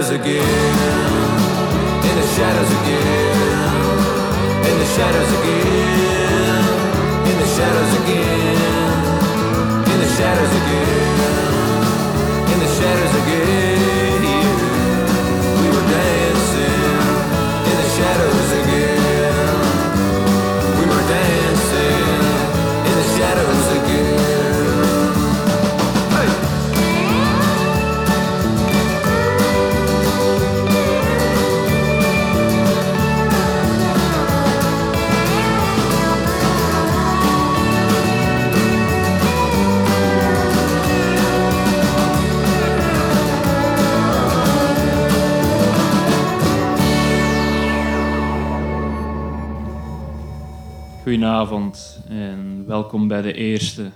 shadows again, in the shadows again. In the shadows again, in the shadows again, in the shadows again, in the shadows again. We were dancing Goedenavond en welkom bij de eerste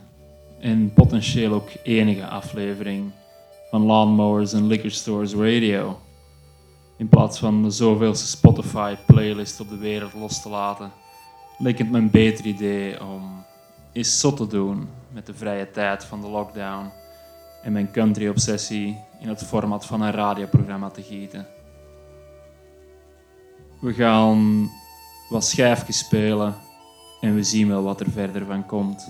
en potentieel ook enige aflevering van Lawnmowers and Liquor Stores Radio. In plaats van de zoveelste Spotify-playlist op de wereld los te laten, leek het me een beter idee om eens zot te doen met de vrije tijd van de lockdown en mijn country-obsessie in het format van een radioprogramma te gieten. We gaan wat schijfjes spelen en we zien wel wat er verder van komt.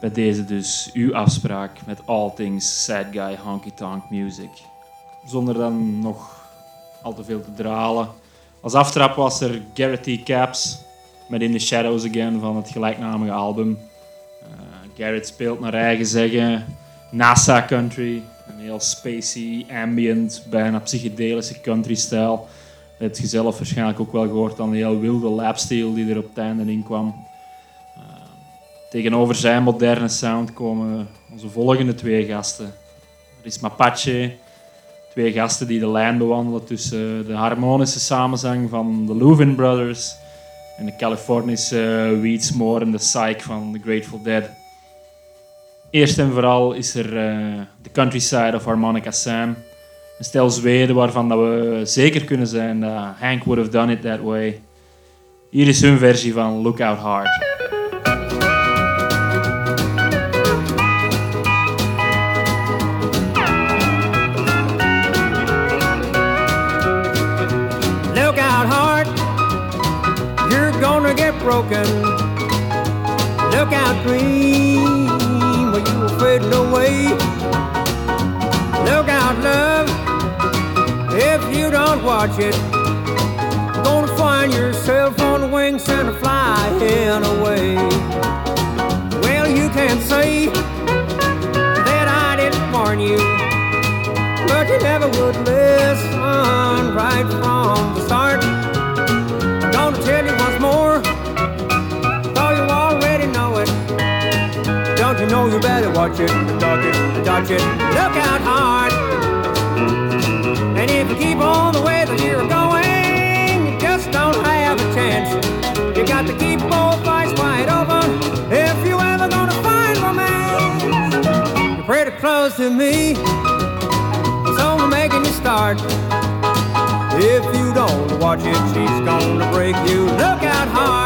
Bij deze dus uw afspraak met All Things Sad Guy Honky Tonk Music. Zonder dan nog al te veel te dralen. Als aftrap was er Garrett T. Caps met In the Shadows Again van het gelijknamige album. Garrett speelt naar eigen zeggen NASA country, een heel spacey, ambient, bijna psychedelische country stijl. Heb je zelf waarschijnlijk ook wel gehoord aan de heel wilde lapsteel die er op het einde in kwam. Eh, tegenover zijn moderne sound komen onze volgende twee gasten. Er is Mapache, twee gasten die de lijn bewandelen tussen de harmonische samenzang van de Louvin Brothers en de Californische Weedsmore en de psych van The Grateful Dead. Eerst en vooral is er eh, The Countryside of Harmonica Sam. Stel Zweden waarvan dat we zeker kunnen zijn dat Hank would have done it that way. Hier is hun versie van. Look out hard, you're gonna get broken. Look out dream, or you will fade away. Look out love, don't watch it, gonna find yourself on wings and flying away. Well, you can't say that I didn't warn you, but you never would listen right from the start. Gonna tell you once more, though you already know it. Don't you know you better watch it, dodge it, dodge it, look out hard keep on the way that you're going, you just don't have a chance. You got to keep both eyes wide open if you ever gonna find romance. You're pretty close to me, so I'm making you start. If you don't watch it, she's gonna break you. Look out hard.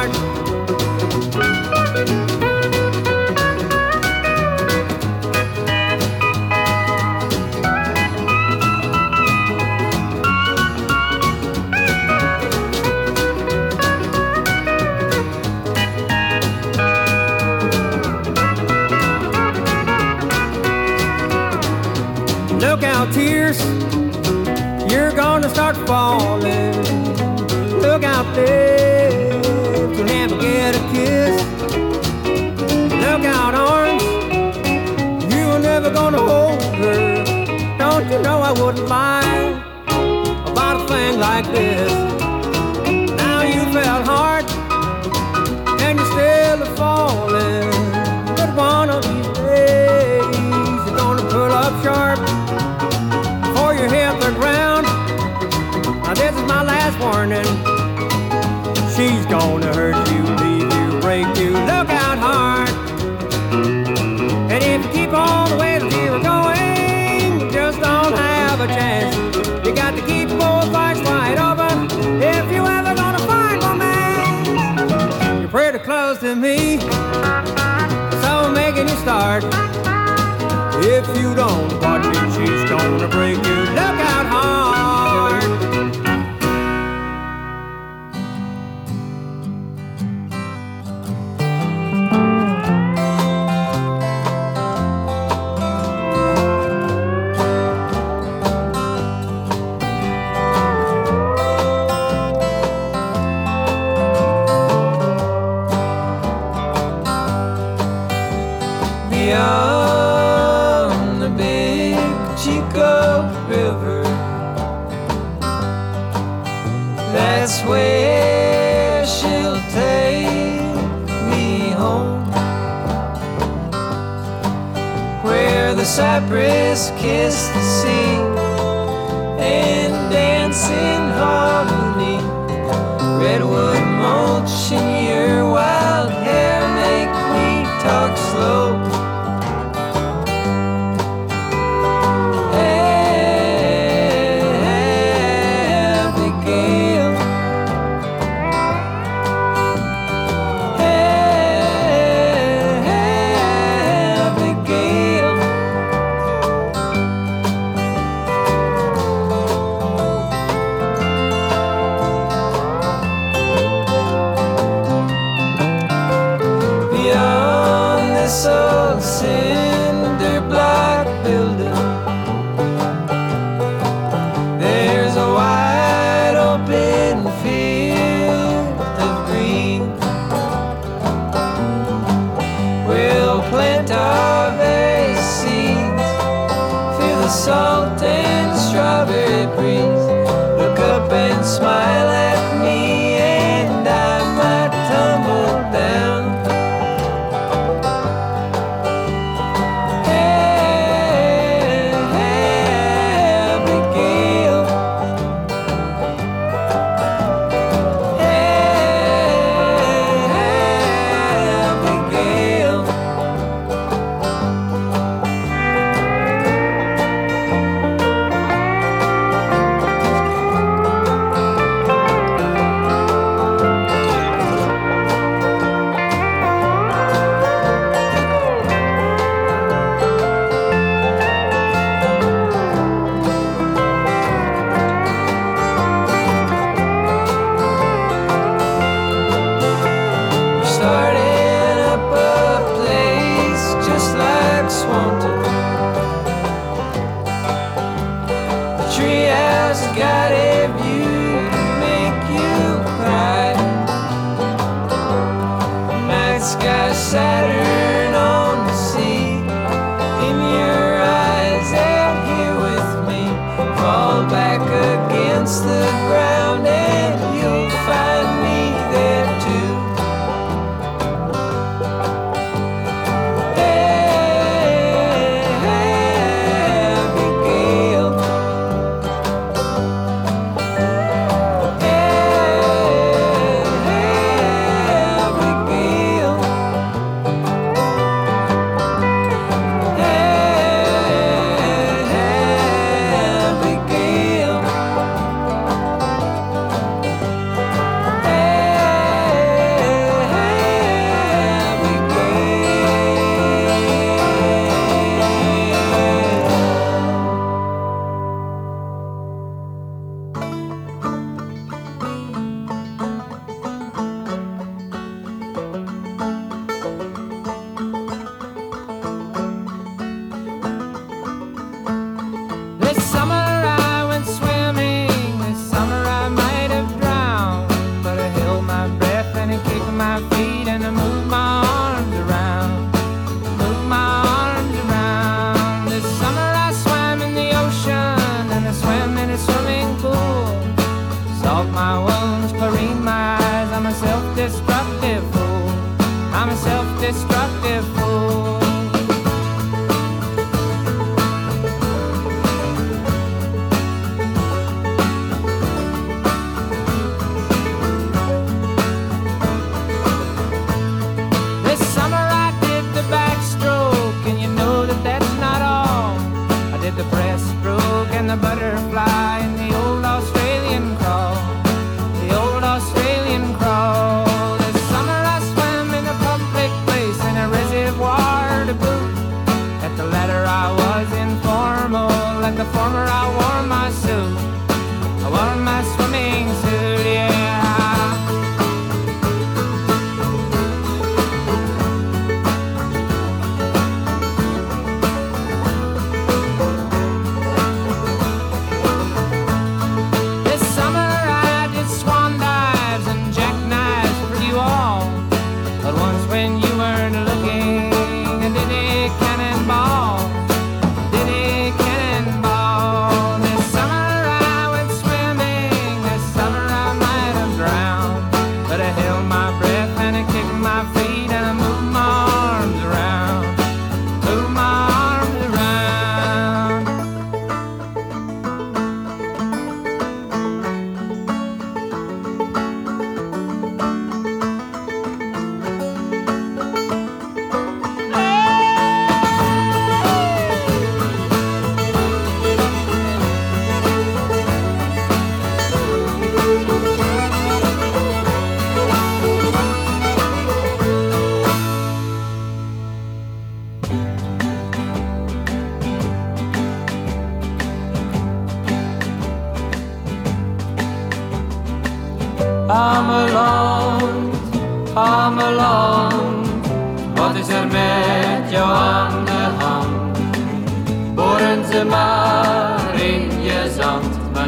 She'll take me home where the cypress kiss the sea and dance in harmony. Redwood mulch in your wild hair make me talk slow.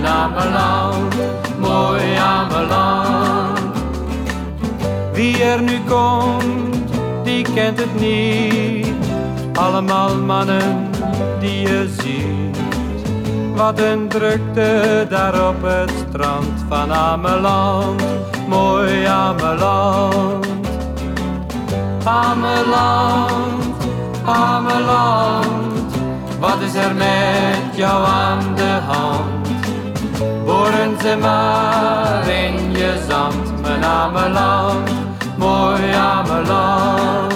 Ameland, mooi Ameland. Wie er nu komt, die kent het niet. Allemaal mannen die je ziet. Wat een drukte daar op het strand van Ameland. Mooi Ameland. Ameland, Ameland. Wat is er met jou aan de hand? Boren ze maar in je zand, mijn Ameland, mooi Ameland.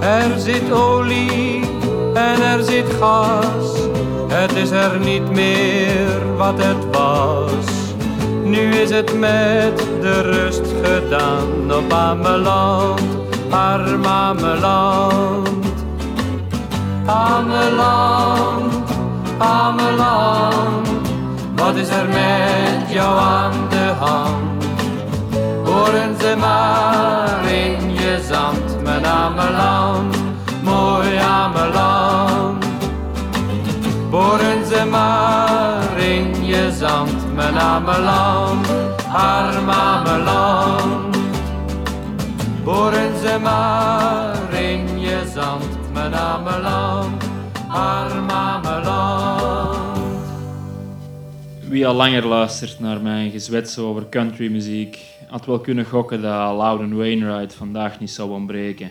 Er zit olie en er zit gas. Het is er niet meer wat het was. Nu is het met de rust gedaan op Ameland, arm Ameland. Ameland, Ameland, wat is er met jou aan de hand? Horen ze maar in je zand, mijn Ameland, mooi Ameland. Boren ze maar in je zand, mijn Ameland, arm Ameland. Boren ze maar in je zand, mijn Ameland, arm Ameland. Wie al langer luistert naar mijn gezwets over countrymuziek, had wel kunnen gokken dat Loudon Wainwright vandaag niet zou ontbreken.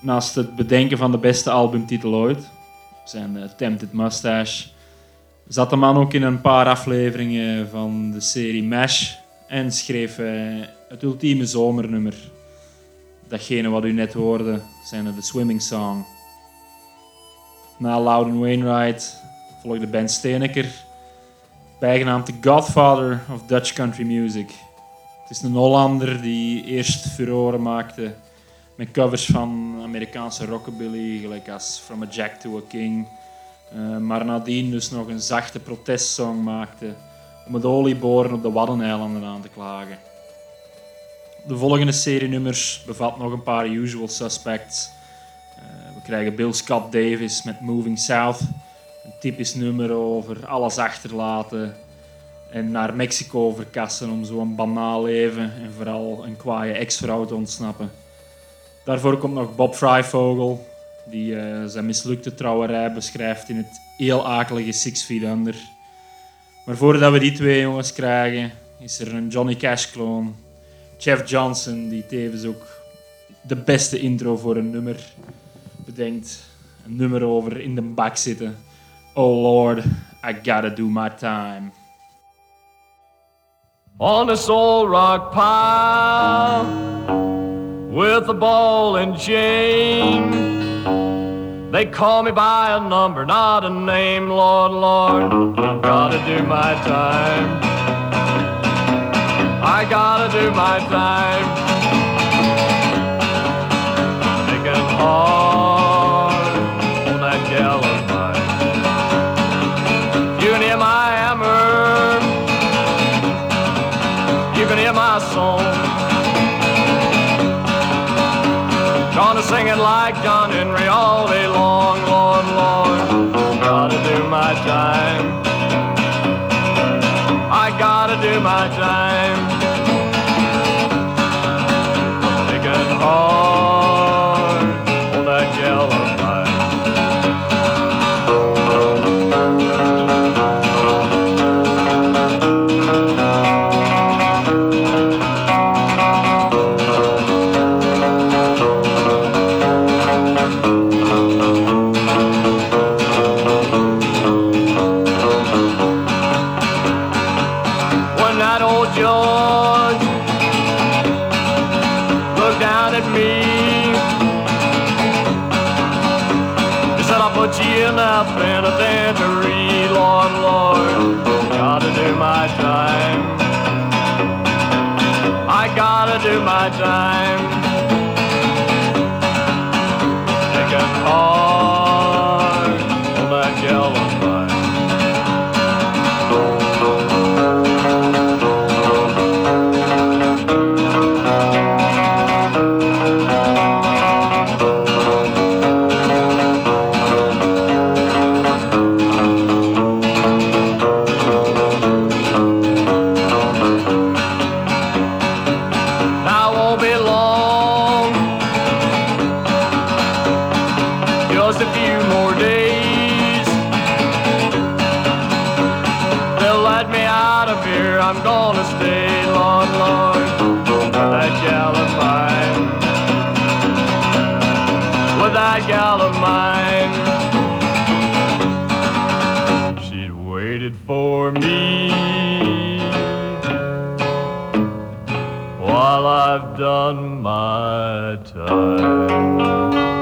Naast het bedenken van de beste albumtitel ooit, zijn eh, Tempted Mustache, zat de man ook in een paar afleveringen van de serie MASH en schreef hij het ultieme zomernummer. Datgene wat u net hoorde, zijn de Swimming Song. Na Loudon Wainwright volgde Ben Steeneker, bijgenaamd de Godfather of Dutch country music. Het is een Hollander die eerst furoren maakte met covers van Amerikaanse rockabilly, gelijk als From a Jack to a King. Eh, maar nadien dus nog een zachte protestsong maakte om het olieboren op de Waddeneilanden aan te klagen. De volgende serie nummers bevat nog een paar usual suspects. Eh, we krijgen Bill Scott Davis met Moving South, een typisch nummer over alles achterlaten en naar Mexico verkassen om zo'n banaal leven en vooral een kwaaie ex-vrouw te ontsnappen. Daarvoor komt nog Bob Fryvogel, die eh, zijn mislukte trouwerij beschrijft in het heel akelige Six Feet Under. Maar voordat we die twee jongens krijgen, is er een Johnny Cash-kloon, Jeff Johnson, die tevens ook de beste intro voor een nummer bedenkt. Een nummer over in de bak zitten. Oh Lord, I gotta do my time. on this old rock pile with a ball and chain. They call me by a number, not a name, Lord, Lord. Gotta do my time. I gotta do my time. Thinking hard Gonna sing it like John Henry all day long, Lord, Lord. Gotta do my time. I gotta do my time. I've done my time.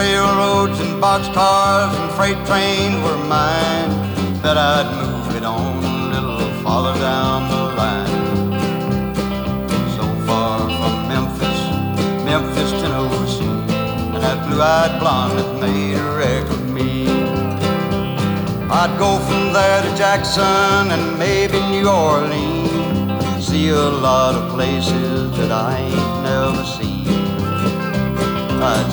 Railroads and boxcars and freight trains were mine, bet I'd move it on a little farther down the line. So far from Memphis, Memphis, Tennessee, and that blue-eyed blonde that made a wreck of me. I'd go from there to Jackson and maybe New Orleans, see a lot of places that I ain't never seen. I'd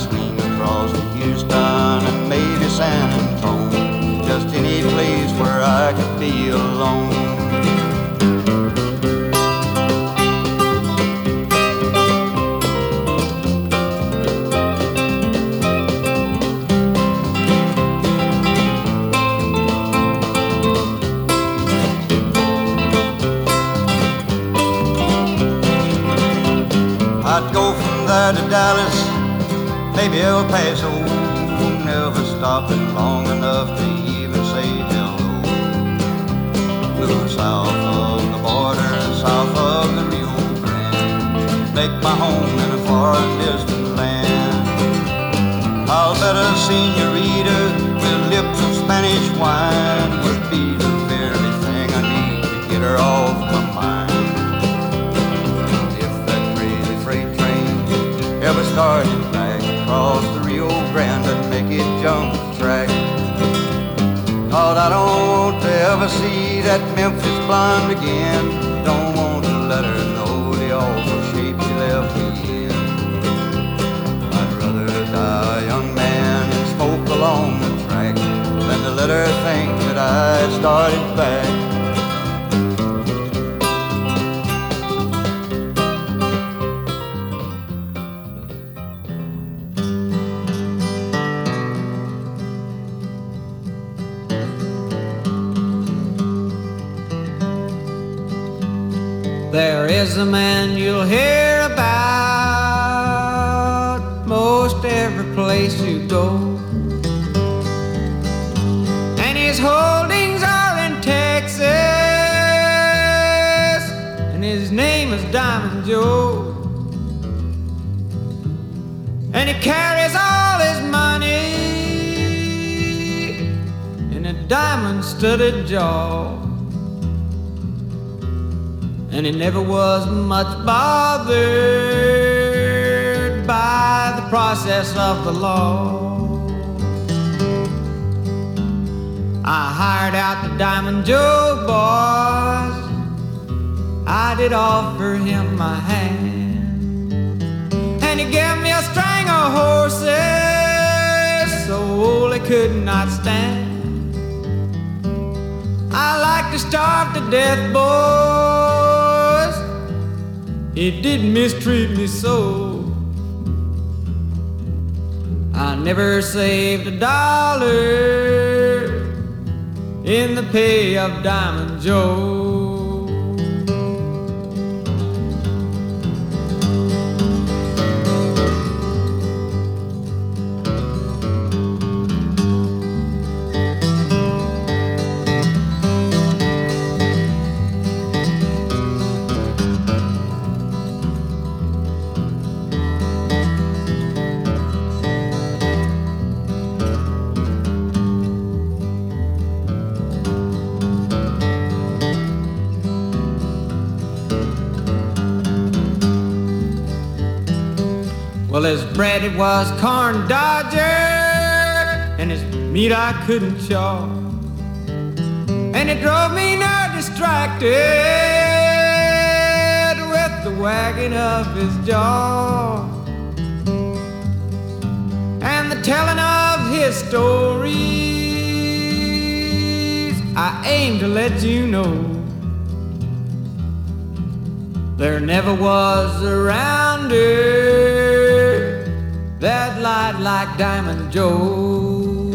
Houston and maybe San Antonio, just any place where I could be alone. I'd go from there to Dallas, maybe El Paso, stopping long enough to even say hello. Move south of the border, south of the Rio Grande, make my home in a foreign distant land. I'll bet a senorita with lips of Spanish wine would be the very thing I need to get her off my mind. If that crazy freight train ever started back across grand and make it jump track. Lord, I don't want to ever see that Memphis blonde again. Don't want to let her know the awful shape she left me in. I'd rather die a young man and smoke along the track than to let her think that I started back. A man you'll hear about most every place you go. And his holdings are in Texas, and his name is Diamond Joe. And he carries all his money in a diamond studded jaw. And he never was much bothered by the process of the law. I hired out the Diamond Joe boys. I did offer him my hand. And he gave me a string of horses so they could not stand. I like to starve to death, boys. He did mistreat me so. I never saved a dollar in the pay of Diamond Joe. His bread it was corn dodger, and his meat I couldn't chaw. And it drove me near distracted with the wagging of his jaw. And the telling of his stories, I aim to let you know. There never was a rounder that light like Diamond Joe.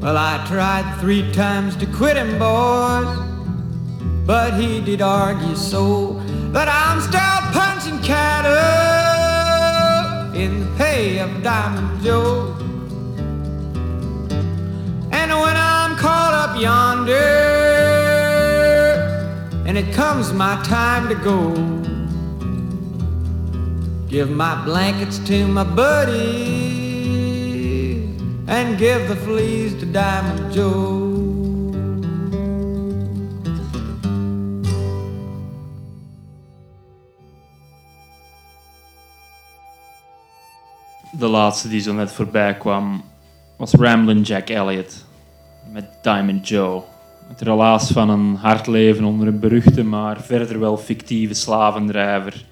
Well, I tried three times to quit him, boys, but he did argue so that I'm still punching cattle in the pay of Diamond Joe. And when I'm caught up yonder, and it comes my time to go, give my blankets to my buddy, and give the fleas to Diamond Joe. De laatste die zo net voorbij kwam was Ramblin' Jack Elliott met Diamond Joe. Het relaas van een hard leven onder een beruchte, maar verder wel fictieve slavendrijver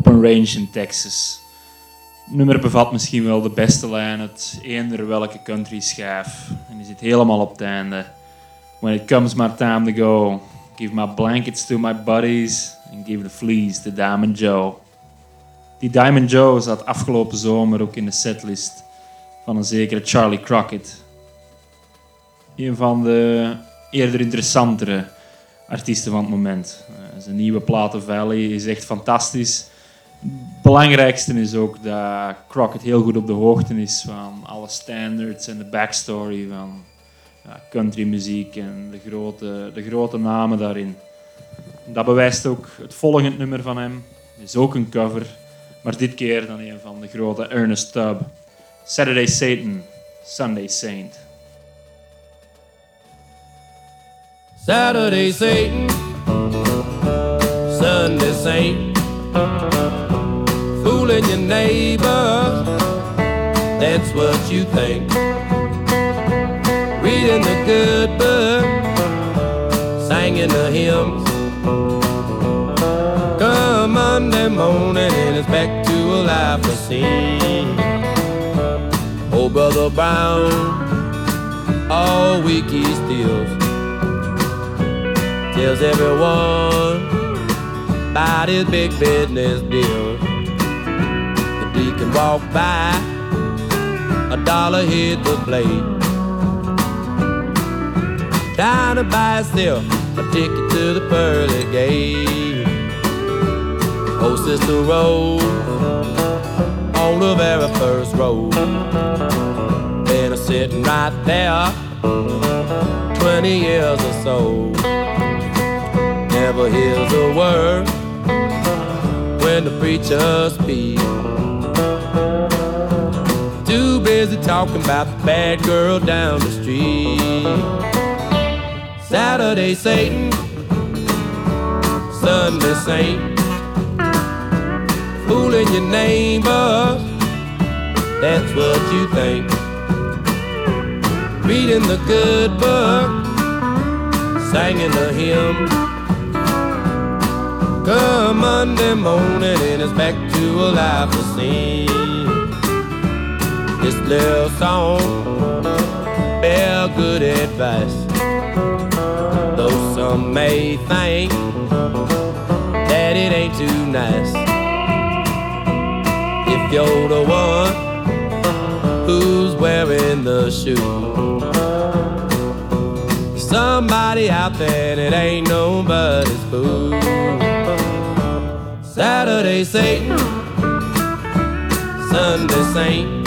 op een range in Texas. Het nummer bevat misschien wel de beste lijn uit eender welke country schijf. En die zit helemaal op het einde. When it comes my time to go, give my blankets to my buddies and give the fleas to Diamond Joe. Die Diamond Joe zat afgelopen zomer ook in de setlist van een zekere Charlie Crockett. Een van de eerder interessantere artiesten van het moment. Eh, zijn nieuwe platen Valley is echt fantastisch. Belangrijkste is ook dat Crockett heel goed op de hoogte is van alle standards en de backstory van ja, countrymuziek en de grote, de grote namen daarin. Dat bewijst ook het volgende nummer van hem. Is ook een cover, maar dit keer dan een van de grote Ernest Tubb. Saturday Satan, Sunday Saint. Saturday Satan, Sunday Saint, neighbor, that's what you think. Reading the good book, singing the hymns. Come Monday morning and it's back to a life of sin. Oh, Brother Brown, all week he steals tells everyone about his big business deal. The walk by, a dollar hit the blade. trying to buy herself a ticket to the pearly gate. Oh, Sister Rose, on the very first row. Been a sitting right there 20 years or so. Never hears a word when the preacher speaks. Busy talking about the bad girl down the street. Saturday Satan, Sunday Saint, fooling your neighbors, that's what you think. Reading the good book, singing the hymn. Come Monday morning and it's back to a life of sin. This little song bear good advice. Though some may think that it ain't too nice. If you're the one who's wearing the shoe. Somebody out there that ain't nobody's fool. Saturday Satan, Sunday Saint,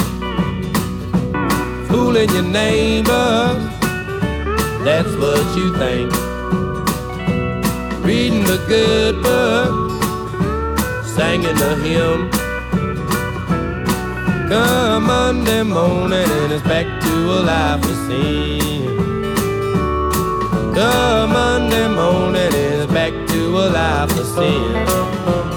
fooling your neighbors, that's what you think. Reading the good book, singing the hymn. Come Monday morning and it's back to a life of sin. Come Monday morning and it's back to a life of sin.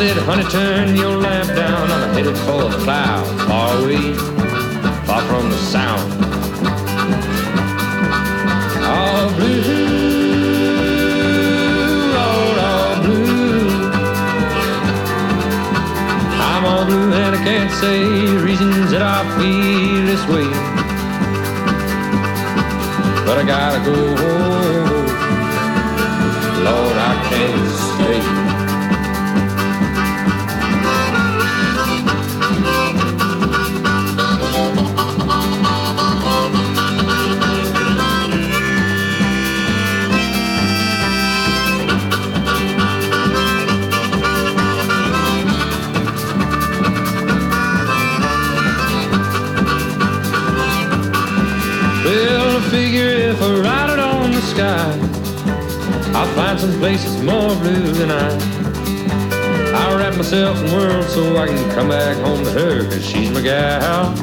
Said, honey, turn your lamp down. I'm headed for the clouds, far away, far from the sound. All blue, all blue. I'm all blue and I can't say reasons that I feel this way. But I gotta go. Lord, I can't stay. Find some places more blue than I. I'll wrap myself in world so I can come back home to her, cause she's my gal,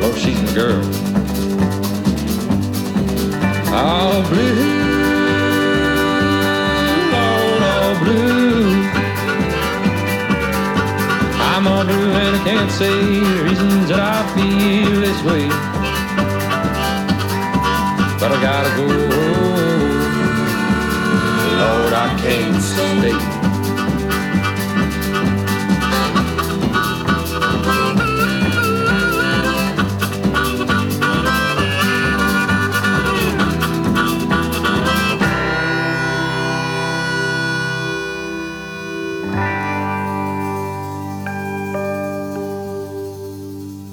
well, she's my girl. All blue, Lord, blue. I'm all blue and I can't say the reasons that I feel this way but I gotta go. Lord, I can't stay.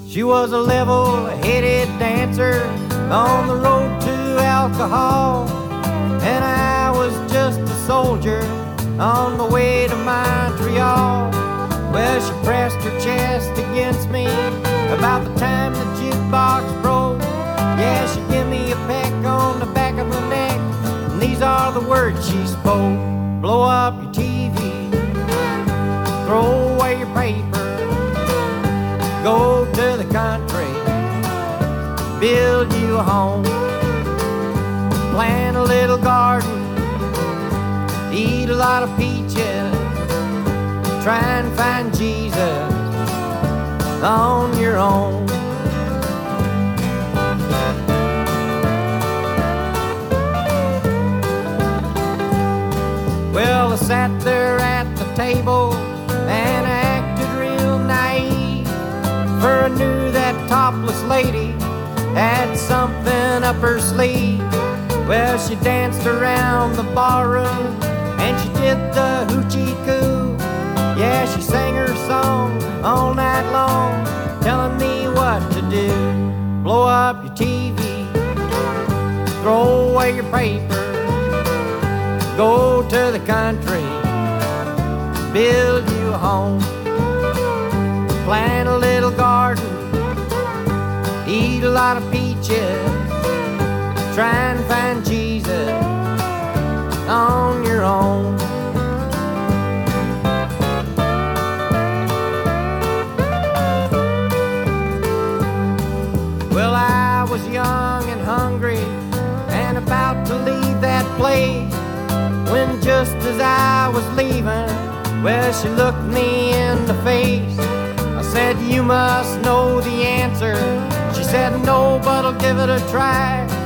She was a level headed dancer on the road to alcohol. Soldier on the way to Montreal. Well, she pressed her chest against me about the time the jukebox broke. Yeah, she gave me a peck on the back of the neck. And these are the words she spoke Blow up your TV, throw away your paper go to the country, build you a home, plant a little garden, eat a lot of peaches, try and find Jesus on your own. Well, I sat there at the table and I acted real naive. For I knew that topless lady had something up her sleeve. Well, she danced around the barroom and she did the hoochie coo. Yeah, she sang her song all night long, telling me what to do. Blow up your TV, throw away your paper, go to the country, build you a home plant a little garden, eat a lot of peaches, try and find Jesus on your own. Well, I was young and hungry and about to leave that place when just as I was leaving, well, she looked me in the face. I said, You must know the answer. She said, No, but I'll give it a try.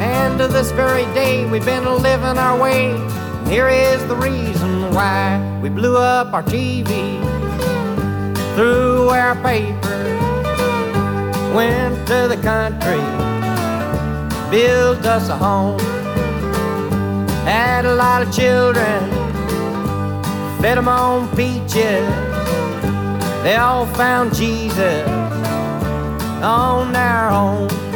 And to this very day, we've been living our way. Here is the reason why. We blew up our TV, threw our paper, went to the country, built us a home. Had a lot of children, fed them on peaches. They all found Jesus on their own.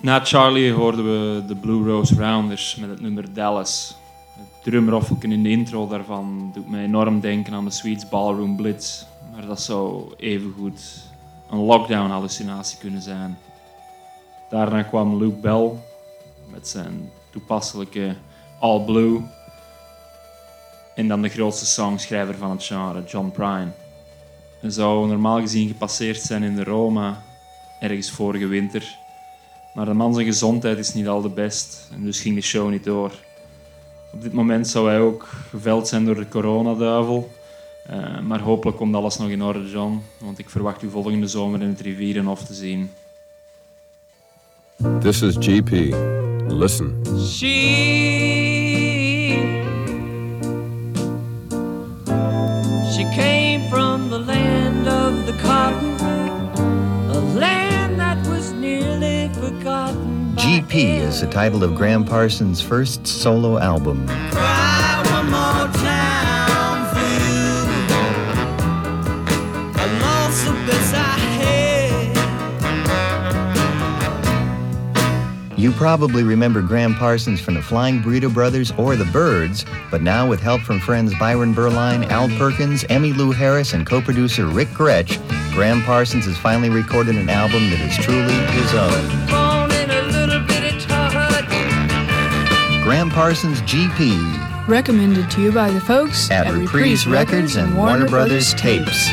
Na Charlie hoorden we de Blue Rose Rounders met het nummer Dallas. Het drumroffelken in de intro daarvan doet mij enorm denken aan de Sweets Ballroom Blitz. Maar dat zou evengoed een lockdown-hallucinatie kunnen zijn. Daarna kwam Luke Bell met zijn toepasselijke All Blue. En dan de grootste songschrijver van het genre, John Prine. Hij zou normaal gezien gepasseerd zijn in de Roma, ergens vorige winter. Maar de man zijn gezondheid is niet al de best en dus ging de show niet door. Op dit moment zou hij ook geveld zijn door de coronaduivel. Eh, maar hopelijk komt alles nog in orde, John. Want ik verwacht u volgende zomer in het Rivierenhof te zien. This is GP. Listen. She She came from the land of the cotton, GP is the title of Gram Parsons' first solo album. You probably remember Gram Parsons from the Flying Burrito Brothers or the Byrds, but now with help from friends Byron Berline, Al Perkins, Emmylou Harris, and co-producer Ric Grech, Gram Parsons has finally recorded an album that is truly his own. Gram Parsons GP Recommended to you by the folks at Reprise Records and Warner Brothers Tapes.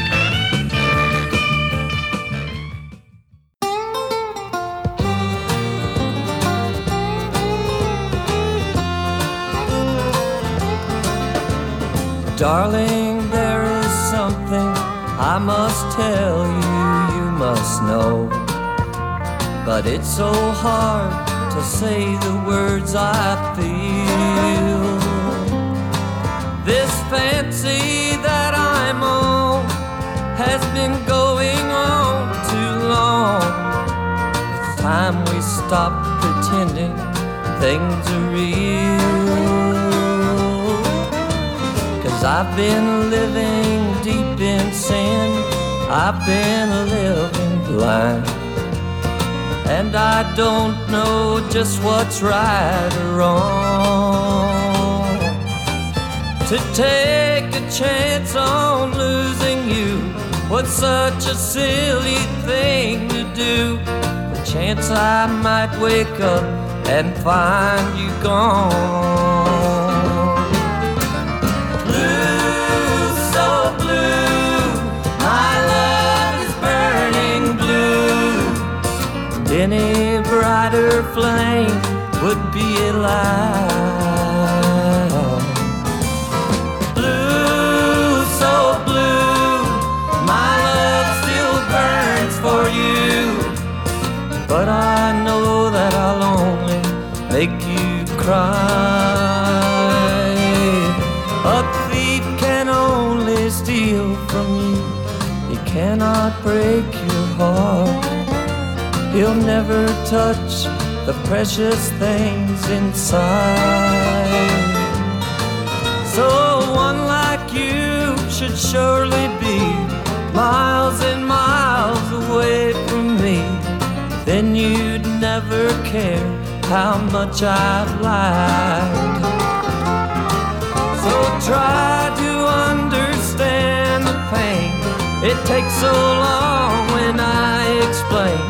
Darling, there is something I must tell you, you must know. But it's so hard to say the words I been going on too long. It's time we stop pretending things are real. Cause I've been living deep in sin. I've been living blind. And I don't know just what's right or wrong. To take a chance on losing you was such a silly thing to do. Chance I might wake up and find you gone. Blue, so blue, my love is burning blue. Any brighter flame would be a lie. Cry. A thief can only steal from you, he cannot break your heart. He'll never touch the precious things inside. So one like you should surely be miles and miles away from me. Then you'd never care how much I've lied. So try to understand the pain. It takes so long when I explain.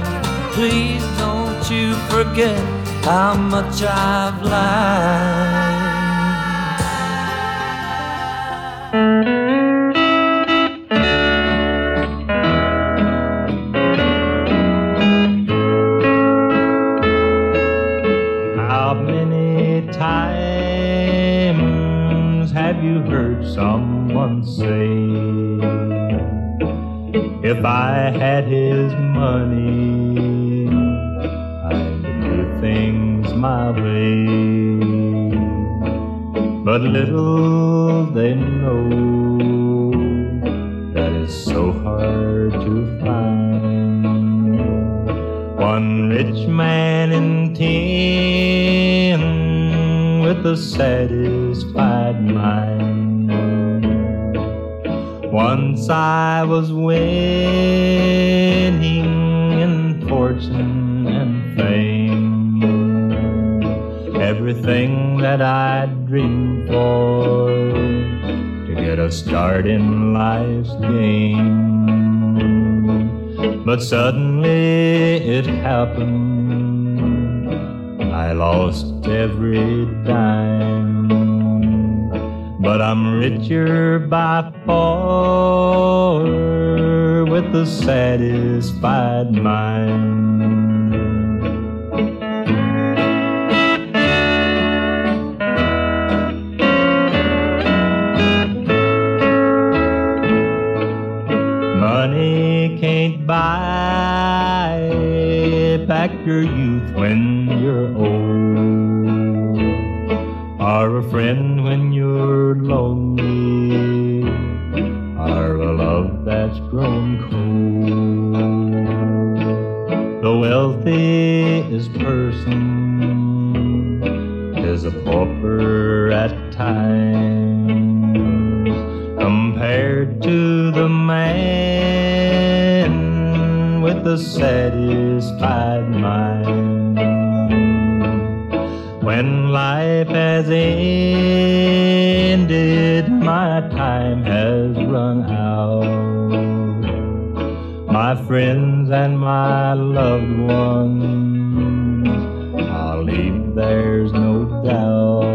Please don't you forget how much I've lied. I had his money, I'd do things my way. But little they know that it's so hard to find one rich man in ten with a satisfied mind. Once I was But suddenly it happened. I lost every dime. But I'm richer by far with a satisfied mind. Money can't buy your youth when you're old, are a friend when you're lonely, are a love that's grown cold. The wealthiest person is a pauper at times. Compared to the man with the satisfied mind. When life has ended, my time has run out. My friends and my loved ones, I'll leave, there's no doubt.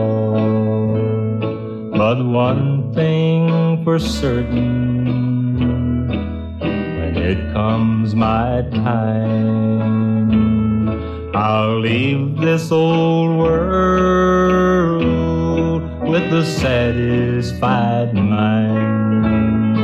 But one thing for certain, it comes my time, I'll leave this old world with a satisfied mind.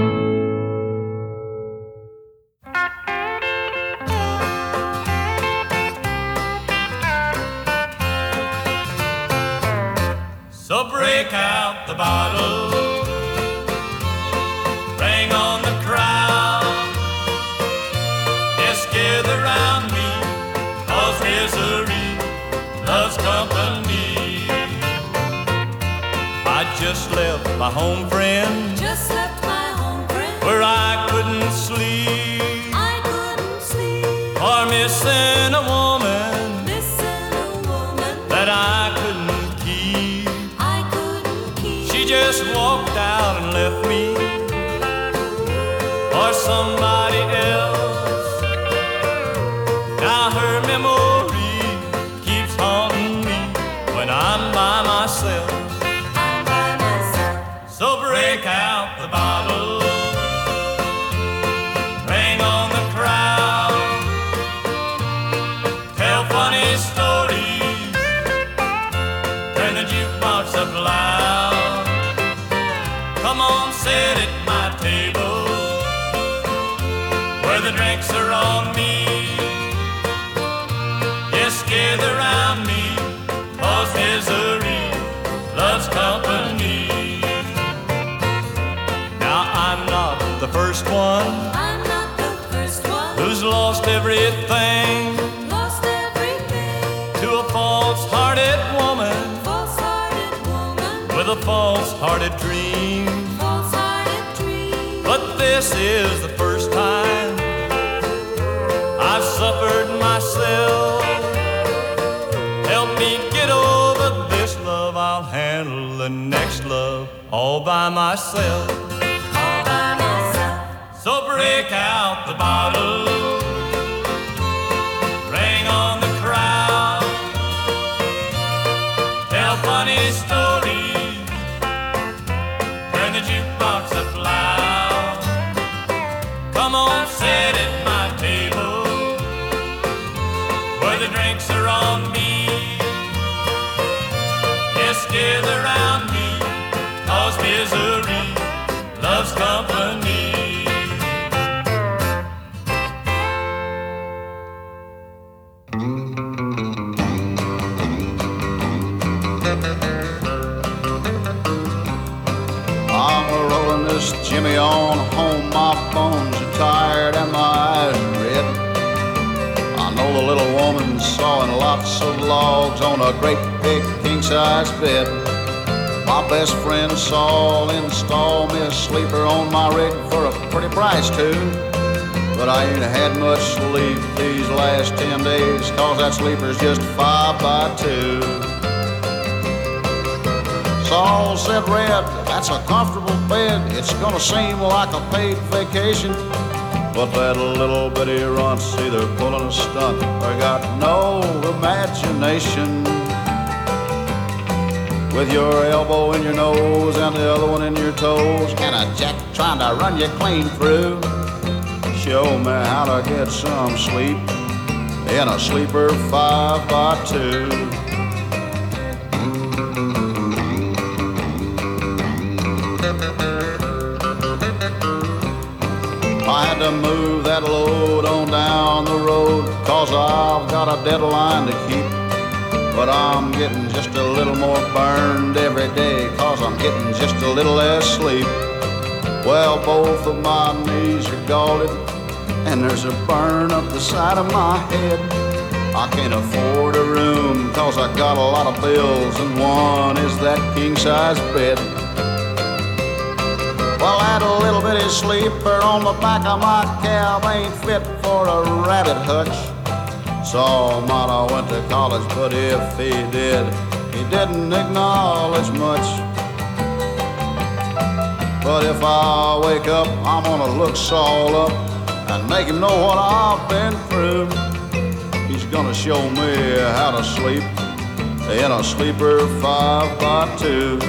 So break out the bottle, loves company. I just left my home friend, Just left my home friend. where I myself. All by myself. So break out the bottle, bring on the crowd, tell funny stories, turn the jukebox up loud. Come on, sit at my table, where the drinks are on me. Yes, gather round Jimmy on home. My bones are tired and my eyes are red. I know the little woman sawing lots of logs on a great big king size bed. My best friend Saul installed me a sleeper on my rig for a pretty price too. But I ain't had much sleep these last ten days, cause that sleeper's just five by two. Saul said, Red, that's a comfortable bed. It's gonna seem like a paid vacation. But that little bitty runt's either pulling a stunt or got no imagination. With your elbow in your nose and the other one in your toes, and a jack trying to run you clean through. Show me how to get some sleep in a sleeper five by two. I had to move that load on down the road, cause I've got a deadline to keep. But I'm getting just a little more burned every day, cause I'm getting just a little less sleep. Well, both of my knees are galled, and there's a burn up the side of my head. I can't afford a room, cause I got a lot of bills, and one is that king size bed. Well, that little bitty sleeper on the back of my cab ain't fit for a rabbit hutch. Saul might have went to college, but if he did, he didn't acknowledge much. But if I wake up, I'm gonna look Saul up and make him know what I've been through. He's gonna show me how to sleep in a sleeper five by two.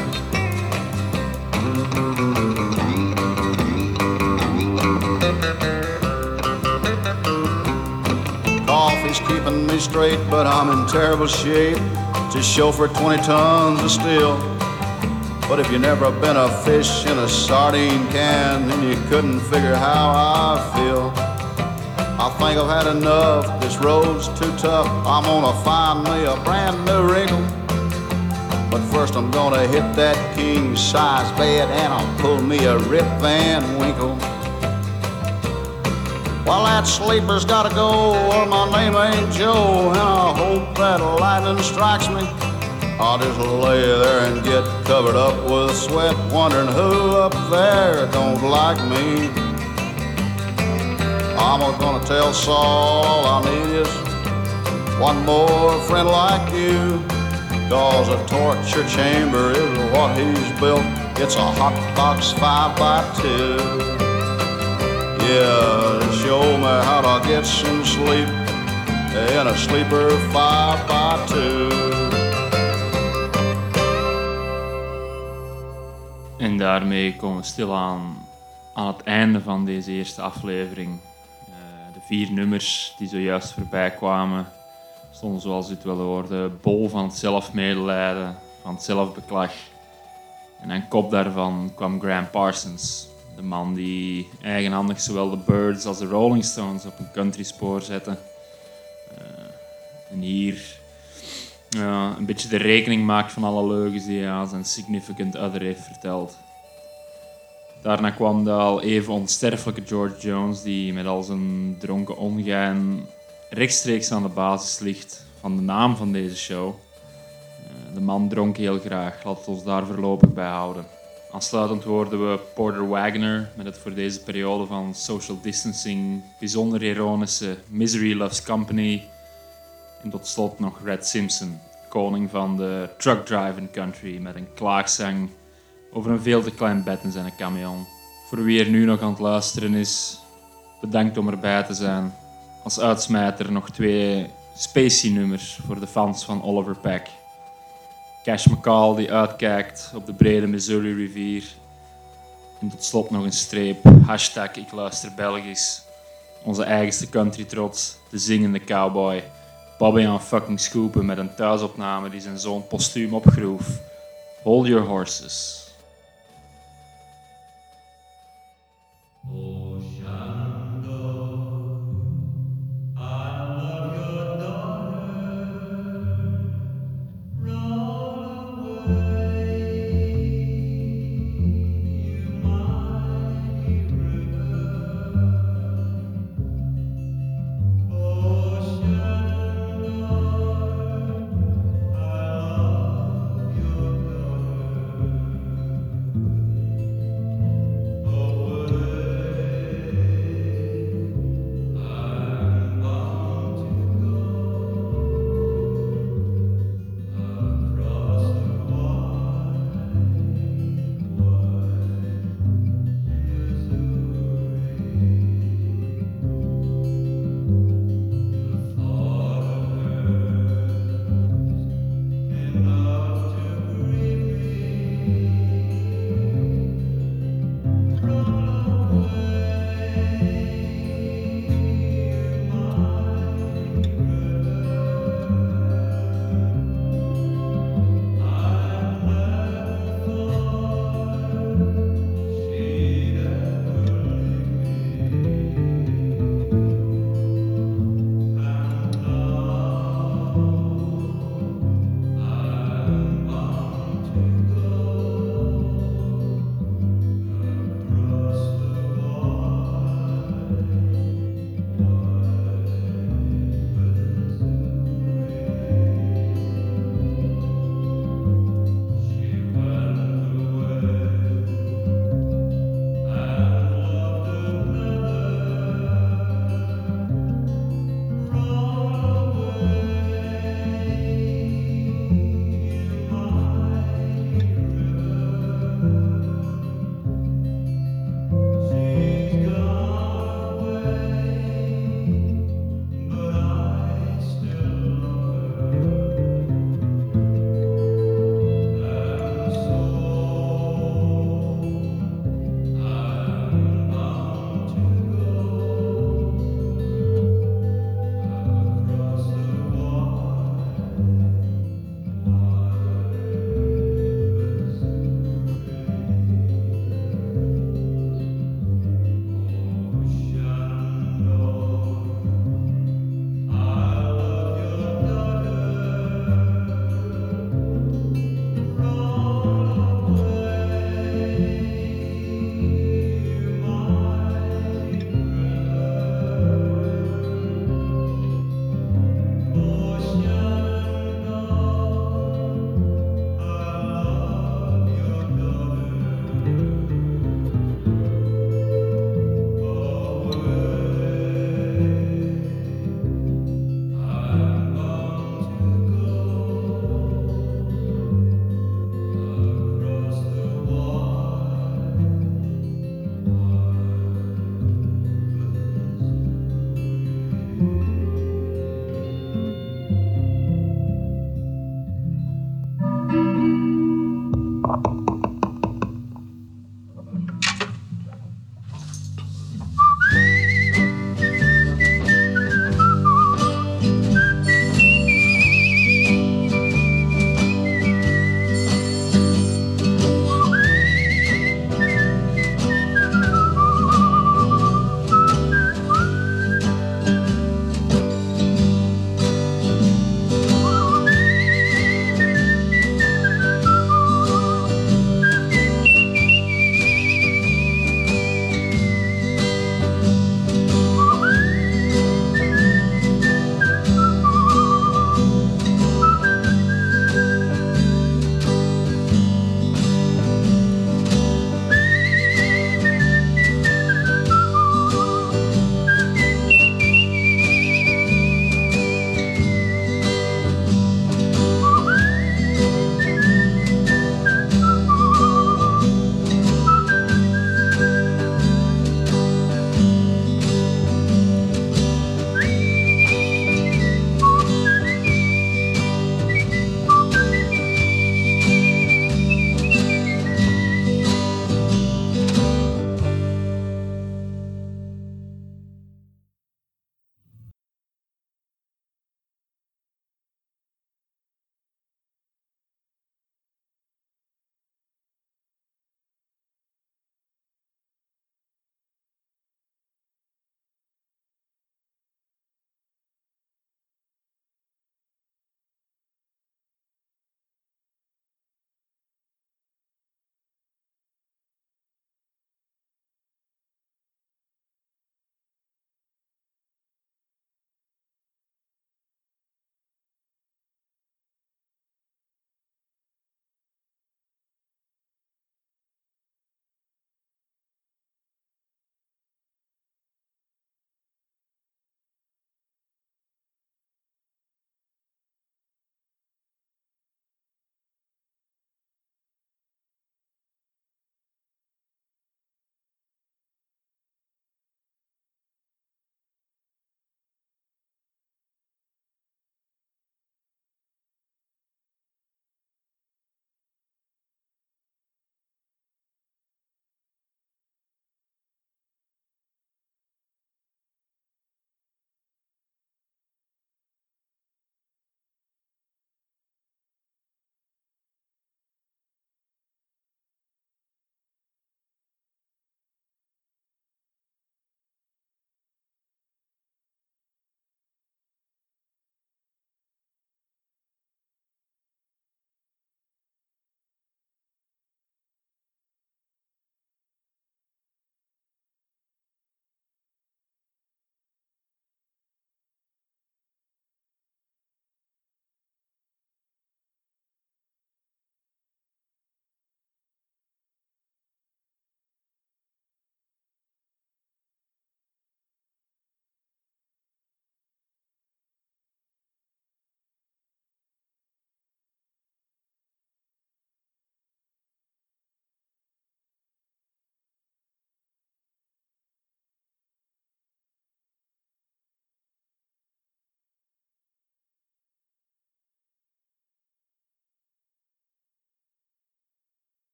Straight, but I'm in terrible shape to chauffeur 20 tons of steel. But if you never been a fish in a sardine can, then you couldn't figure how I feel. I think I've had enough. This road's too tough. I'm gonna find me a brand new wrinkle. But first I'm gonna hit that king size bed and I'll pull me a Rip Van Winkle. Well, that sleeper's gotta go, or my name ain't Joe, and I hope that lightning strikes me. I'll just lay there and get covered up with sweat, wondering who up there don't like me. I'm gonna tell Saul I need is one more friend like you. Cause a torture chamber is what he's built. It's a hot box five by two. Yeah, show me how to get some sleep in a sleeper five by two. En daarmee komen we stilaan aan het einde van deze eerste aflevering. Eh, de vier nummers die zojuist voorbij kwamen stonden, zoals u het wel hoorde, bol van het zelfmedelijden, van het zelfbeklag. En aan kop daarvan kwam Graham Parsons, de man die eigenhandig zowel de Birds als de Rolling Stones op een countryspoor zette. Eh, en hier ja, een beetje de rekening maakt van alle leugens die hij aan zijn significant other heeft verteld. Daarna kwam de al even onsterfelijke George Jones, die met al zijn dronken ongein rechtstreeks aan de basis ligt van de naam van deze show. Eh, de man dronk heel graag, we ons daar voorlopig bij houden. Aansluitend hoorden we Porter Wagner met het voor deze periode van social distancing bijzonder ironische Misery Loves Company. En tot slot nog Red Simpson, koning van de truck driving country, met een klaagzang over een veel te klein bed in zijn camion. Voor wie er nu nog aan het luisteren is, bedankt om erbij te zijn. Als uitsmijter nog twee Spacey-nummers voor de fans van Oliver Peck. Cash McCall die uitkijkt op de brede Missouri rivier. En tot slot nog een streep. Hashtag ik luister Belgisch. Onze eigenste country trots. De zingende cowboy. Bobby aan fucking Scoopen met een thuisopname die zijn zoon postuum opgroef. Hold your horses.